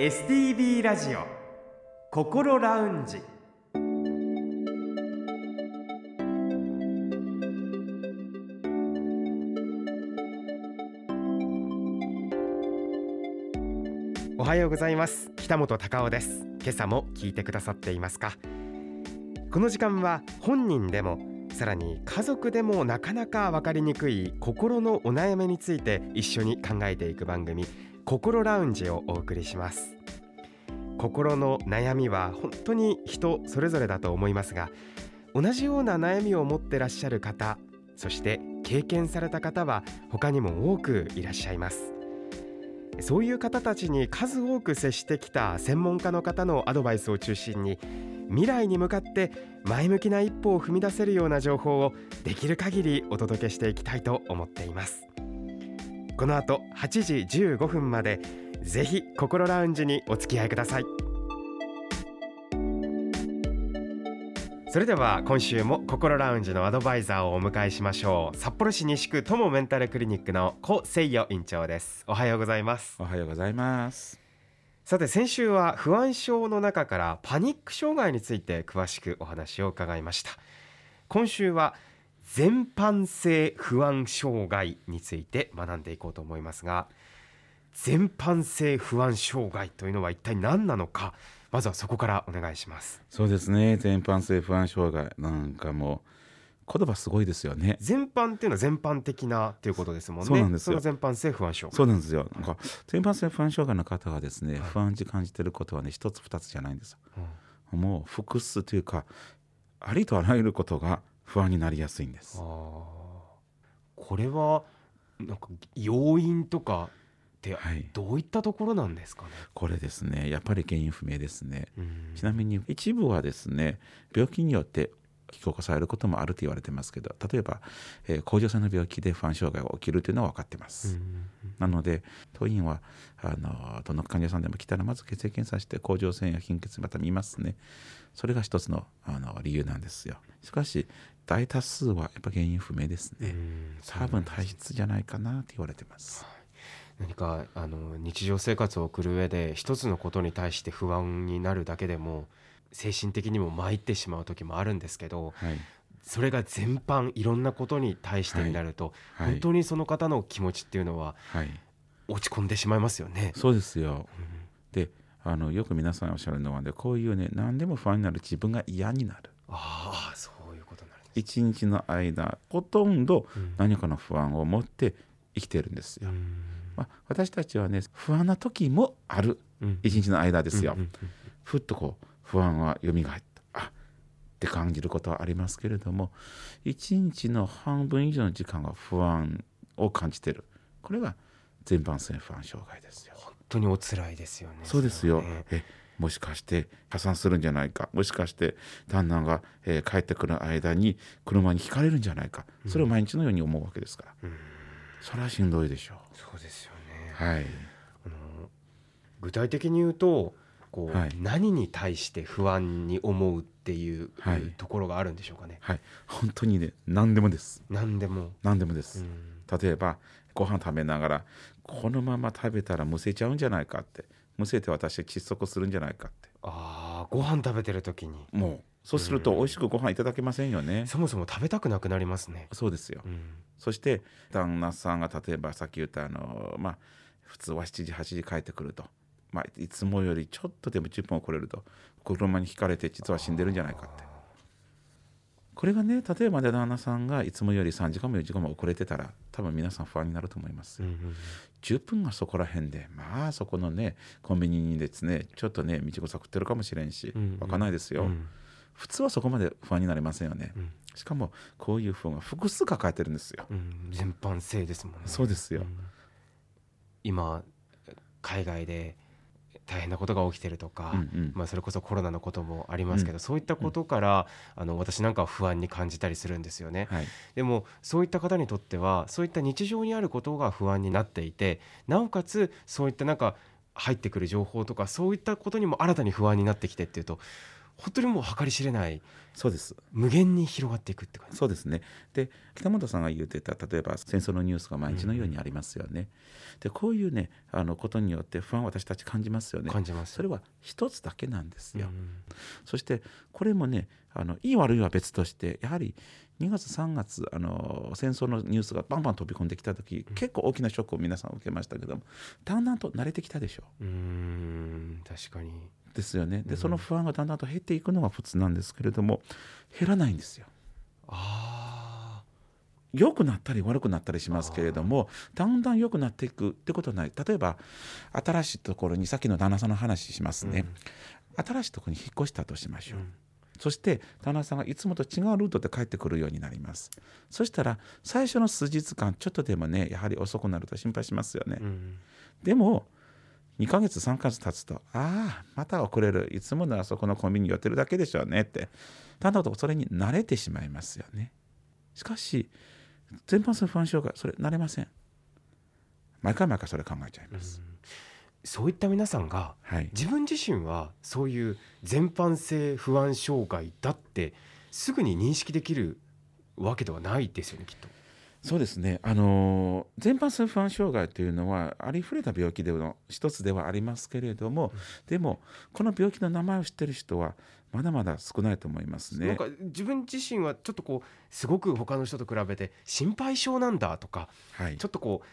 STB ラジオ心ラウンジ。おはようございます。北本隆夫です。今朝も聞いてくださっていますか？この時間は本人でもさらに家族でもなかなか分かりにくい心のお悩みについて一緒に考えていく番組。心ラウンジをお送りします。心の悩みは本当に人それぞれだと思いますが同じような悩みを持ってらっしゃる方そして経験された方は他にも多くいらっしゃいます。そういう方たちに数多く接してきた専門家の方のアドバイスを中心に未来に向かって前向きな一歩を踏み出せるような情報をできる限りお届けしていきたいと思っています。この後8時15分までぜひ心ラウンジにお付き合いください。それでは今週も心ラウンジのアドバイザーをお迎えしましょう。札幌市西区友メンタルクリニックの小誠代院長です。おはようございます。おはようございます。さて先週は不安症の中からパニック障害について詳しくお話を伺いました。今週は全般性不安障害について学んでいこうと思いますが全般性不安障害というのは一体何なのかまずはそこからお願いします。そうですね。全般性不安障害なんかもう言葉すごいですよね。全般っていうのは全般的なっていうことですもんね。そうなんですよ。その全般性不安症そうなんですよ。なんか全般性不安障害の方がですね、不安に感じてることはね一つ二つじゃないんですよ、もう複数というかありとあらゆることが不安になりやすいんです。これはなんか要因とかってはい。どういったところなんですかね、これですね。やっぱり原因不明ですね。うん。ちなみに一部はですね病気によって引き起こされることもあると言われてますけど例えば、えー甲状腺の病気で不安障害が起きるというのは分かってます、なので当院はあのどの患者さんでも来たらまず血液検査して甲状腺や貧血また見ますね。それが一つのあの理由なんですよ。しかし大多数はやっぱ原因不明ですね、うん。多分体質じゃないかなって言われてます。何かあの日常生活を送る上で一つのことに対して不安になるだけでも精神的にも参ってしまう時もあるんですけどはい。それが全般いろんなことに対してになると、はい。本当にその方の気持ちっていうのははい。落ち込んでしまいますよね。そうですよ。であのよく皆さんおっしゃるのはねこういうね何でも不安になる自分が嫌になる。ああそう一日の間ほとんどうん。何かの不安を持って生きてるんですよ、うん。まあ、私たちはね不安な時もある。うん。一日の間ですよ、ふっとこう不安は蘇った。あって感じることはありますけれども一日の半分以上の時間が不安を感じてる。これが全般性不安障害ですよ。本当にお辛いですよね。そうですよ、もしかして破産するんじゃないかもしかして旦那が、えー帰ってくる間に車にひかれるんじゃないかそれを毎日のように思うわけですから、うん。それはしんどいでしょそうですよね。うはい。あの具体的に言うとこう、はい。何に対して不安に思うっていう、はい。ところがあるんでしょうかね。はい。本当にね何でもです。何でも。何でもです、うん。例えばご飯食べながらこのまま食べたらむせちゃうんじゃないかってむせて私窒息するんじゃないかって。ああご飯食べてる時に。もうそうすると美味しくご飯いただけませんよね、そもそも食べたくなくなりますね。そうですよ、うん。そして旦那さんが例えばさっき言ったあのまあ普通は7時8時帰ってくると、まあ、いつもよりちょっとでも10分遅れると車にひかれて実は死んでるんじゃないかってこれがね例えばね旦那さんがいつもより3時間も4時間も遅れてたら多分皆さん不安になると思います、うんうん10分がそこら辺でまあそこのねコンビニにですねちょっとね道草食ってるかもしれんしうんうん。わかんないですよ、うん。普通はそこまで不安になりませんよね、うん。しかもこういう不安が複数抱えてるんですよ、うん。全般性ですもんね。そうですよ、うん。今海外で大変なことが起きてるとか、うんうん。まあ、それこそコロナのこともありますけど、そういったことから、あの私なんかは不安に感じたりするんですよね。はい。でもそういった方にとってはそういった日常にあることが不安になっていてなおかつそういったなんか入ってくる情報とかそういったことにも新たに不安になってきてっていうと本当にもう計り知れないそうです。無限に広がっていくって感じ。そうですね。で北本さんが言ってた例えば戦争のニュースが毎日のようにありますよね、うん、でこういうねあのことによって不安を私たち感じますよね。感じます。それは一つだけなんですよ、うん、そしてこれもねあのいい悪いは別としてやはり2月3月あの戦争のニュースがバンバン飛び込んできた時、うん、結構大きなショックを皆さん受けましたけどもだんだんと慣れてきたでしょう。うん確かに。ですよね。で、その不安がだんだんと減っていくのが普通なんですけれども減らないんですよ。あ良くなったり悪くなったりしますけれどもだんだん良くなっていくってことはない。例えば新しいところにさっきの旦那さんの話しますね、うん、新しいところに引っ越したとしましょう、うん、そして旦那さんがいつもと違うルートで帰ってくるようになります。そしたら最初の数日間ちょっとでもねやはり遅くなると心配しますよね、うん、でも2ヶ月3ヶ月経つとああまた遅れる。いつものあそこのコンビニ寄ってるだけでしょうねってだんだんとそれに慣れてしまいますよね。しかし全般性不安障害それ慣れません。毎回毎回それ考えちゃいます、そういった皆さんが、はい、自分自身はそういう全般性不安障害だってすぐに認識できるわけではないですよねきっと。そうですね、あの全般性不安障害というのはありふれた病気での一つではありますけれども、うん、でもこの病気の名前を知ってる人はまだまだ少ないと思いますね。なんか自分自身はちょっとこうすごく他の人と比べて心配性なんだとか、はい、ちょっとこう、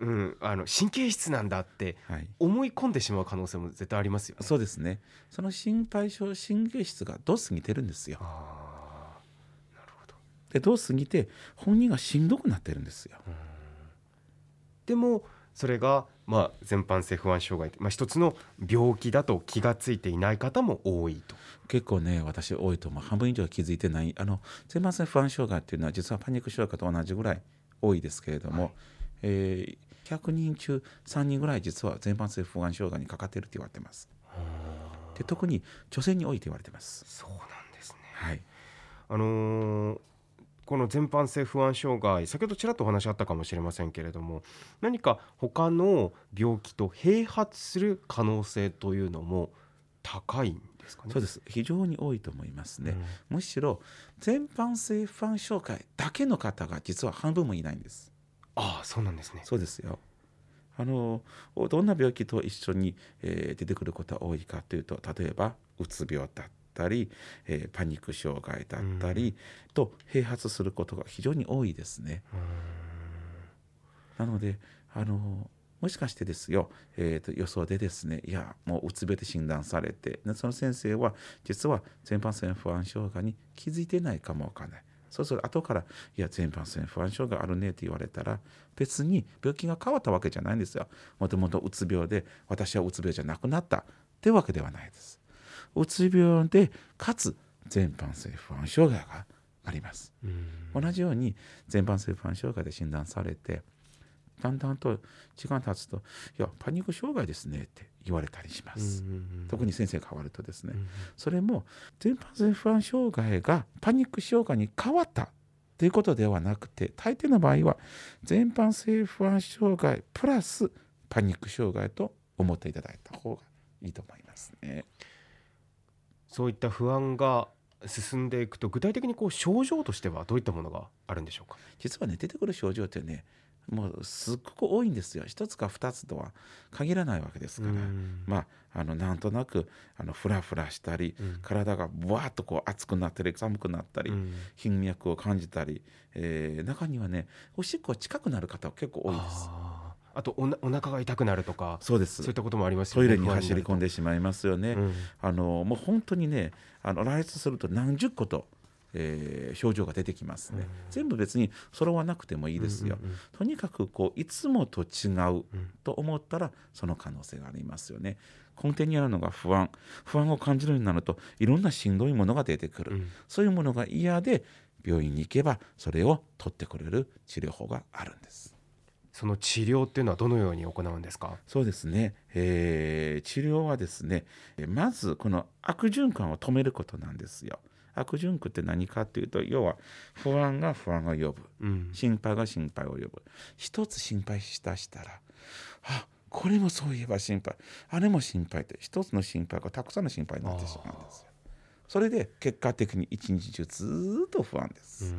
うん、あの神経質なんだって思い込んでしまう可能性も絶対ありますよね。そうですねその心配性神経質がどう過ぎてるんですよ。でどう過ぎて本人がしんどくなってるんですよ。でもそれがまあ全般性不安障害、まあ、一つの病気だと気が付いていない方も多いと。結構ね私多いと思う半分以上気づいてないあの全般性不安障害っていうのは実はパニック障害と同じぐらい多いですけれども、はい、えー、100人中3人ぐらい実は全般性不安障害にかかっていると言われてます。で特に女性に多いと言われてます。そうなんですね。はい。あのーこの全般性不安障害先ほどちらっとお話あったかもしれませんけれども何か他の病気と併発する可能性というのも高いんですかね？そうです非常に多いと思いますね、うん、むしろ全般性不安障害だけの方が実は半分もいないんですああそうなんですねそうですよあのどんな病気と一緒に、えー、出てくることが多いかというと例えばうつ病だったり、えー、パニック障害だったり、うん、と併発することが非常に多いですね。なのであのもしかしてですよ、えーと、予想でですねいやもううつ病で診断されてその先生は実は全般性不安障害に気づいてないかもわからない。そうすると後から「いや全般性不安症があるね」って言われたら別に病気が変わったわけじゃないんですよ。もともとうつ病で私はうつ病じゃなくなったってわけではないです。うつ病でかつ全般性不安障害があります。同じように全般性不安障害で診断されてだんだんと時間経つと「いやパニック障害ですね」って言われたりします。特に先生が変わるとですね、それも全般性不安障害がパニック障害に変わったということではなくて大抵の場合は全般性不安障害プラスパニック障害と思っていただいた方がいいと思いますね。そういった不安が進んでいくと具体的にこう症状としてはどういったものがあるんでしょうか？実はね出てくる症状ってねもうすっごく多いんですよ。一つか二つとは限らないわけですから。まああのなんとなくあのフラフラしたり、うん、体がぶわっとこう熱くなったり寒くなったり、うん、頻脈を感じたり、えー、中にはねおしっこ近くなる方は結構多いです。あとおなお腹が痛くなるとかそうです。そういったこともありますよねトイレに走り込んでしまいますよね、うん、あのもう本当にねあの来日すると何十個とえー、症状が出てきますね、うん、全部別に揃わなくてもいいですよ、うんうんうん、とにかくこういつもと違うと思ったらその可能性がありますよね。根底にあるのが不安。不安を感じるようになるといろんなしんどいものが出てくる、うん、そういうものが嫌で病院に行けばそれを取ってくれる治療法があるんですその治療っていうのはどのように行うんですか？そうですね、えー、治療はですねまずこの悪循環を止めることなんですよ。悪循環って何かっていうと要は不安が不安を呼ぶ、うん、心配が心配を呼ぶ。一つ心配しだしたらあこれもそういえば心配。あれも心配って一つの心配がたくさんの心配になってしまうんですよ。それで結果的に一日中ずっと不安です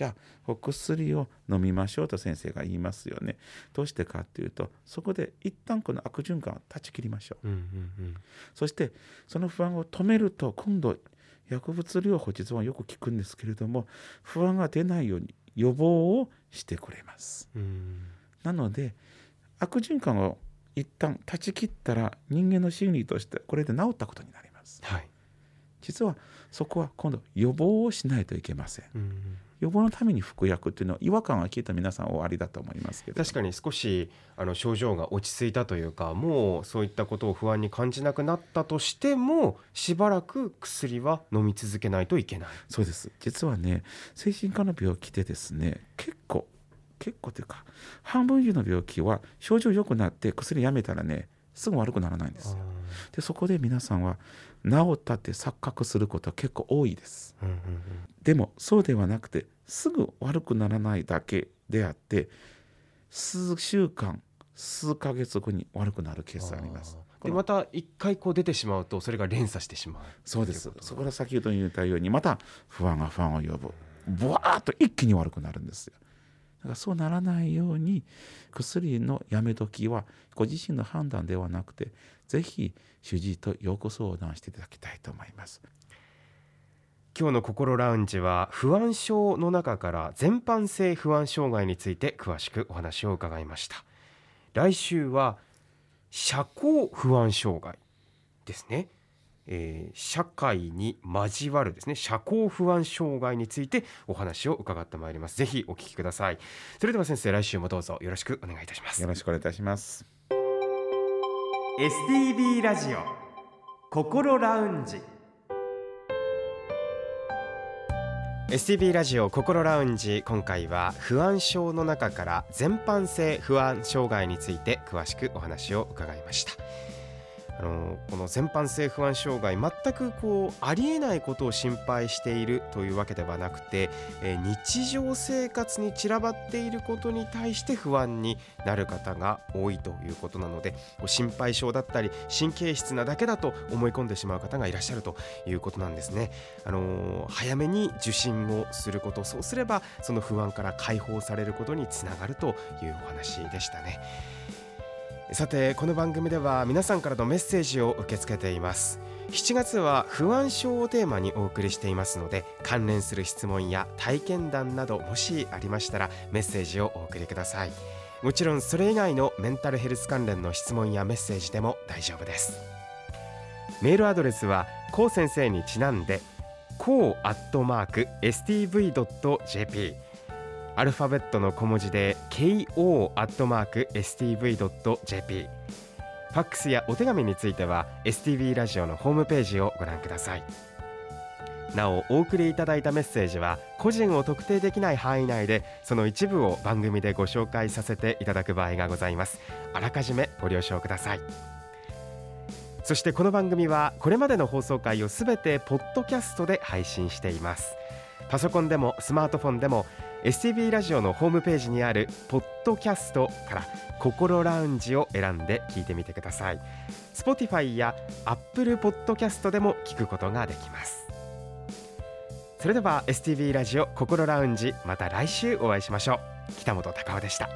じゃあお薬を飲みましょうと先生が言いますよねどうしてかっていうとそこで一旦この悪循環を断ち切りましょう,、そしてその不安を止めると今度薬物療法実はよく聞くんですけれども不安が出ないように予防をしてくれます。なので悪循環を一旦断ち切ったら人間の心理としてこれで治ったことになります。はい、実はそこは今度予防をしないといけません。予防のために服薬っていうのは違和感が聞いた皆さんおありだと思いますけど。確かに少しあの症状が落ち着いたというかもうそういったことを不安に感じなくなったとしてもしばらく薬は飲み続けないといけない。そうです。実はね精神科の病気でですね結構結構というか半分以上の病気は症状良くなって薬やめたらねすぐ悪くならないんですよ。でそこで皆さんは治ったって錯覚することは結構多いです。うんうんうん、でもそうではなくてすぐ悪くならないだけであって数週間数ヶ月後に悪くなるケースあります。でまた一回こう出てしまうとそれが連鎖してしまうそうです。そこから先ほど言ったようにまた不安が不安を呼ぶ。ブワーッと一気に悪くなるんですよ。だからそうならないように薬のやめ時はご自身の判断ではなくてぜひ主治医とよく相談していただきたいと思います。今日の心ラウンジは不安症の中から全般性不安障害について詳しくお話を伺いました。来週は社交不安障害ですね。えー、社会に交わるですね。社交不安障害についてお話を伺ってまいります。ぜひお聞きください。それでは先生来週もどうぞよろしくお願いいたします。よろしくお願いいたします STB ラジオ心ラウンジ。STB ラジオ心ラウンジ。今回は不安症の中から全般性不安障害について詳しくお話を伺いました。あのこの全般性不安障害全くこうありえないことを心配しているというわけではなくて、え日常生活に散らばっていることに対して不安になる方が多いということなので心配性だったり神経質なだけだと思い込んでしまう方がいらっしゃるということなんですね。あの早めに受診をすることそうすればその不安から解放されることにつながるというお話でしたね。さてこの番組では皆さんからのメッセージを受け付けています。7月は不安症をテーマにお送りしていますので関連する質問や体験談などもしありましたらメッセージをお送りください。もちろんそれ以外のメンタルヘルス関連の質問やメッセージでも大丈夫です。メールアドレスはこう先生にちなんでこうアットマーク stv.jp アルファベットの小文字で ko.stv.jp ファックスやお手紙については STV ラジオのホームページをご覧ください。なおお送りいただいたメッセージは個人を特定できない範囲内でその一部を番組でご紹介させていただく場合がございます。あらかじめご了承ください。そしてこの番組はこれまでの放送回をすべてポッドキャストで配信しています。パソコンでもスマートフォンでも STB ラジオのホームページにあるポッドキャストから心ラウンジを選んで聞いてみてください。Spotify や Apple Podcast でも聞くことができます。それでは STB ラジオ心ラウンジまた来週お会いしましょう。北本隆夫でした。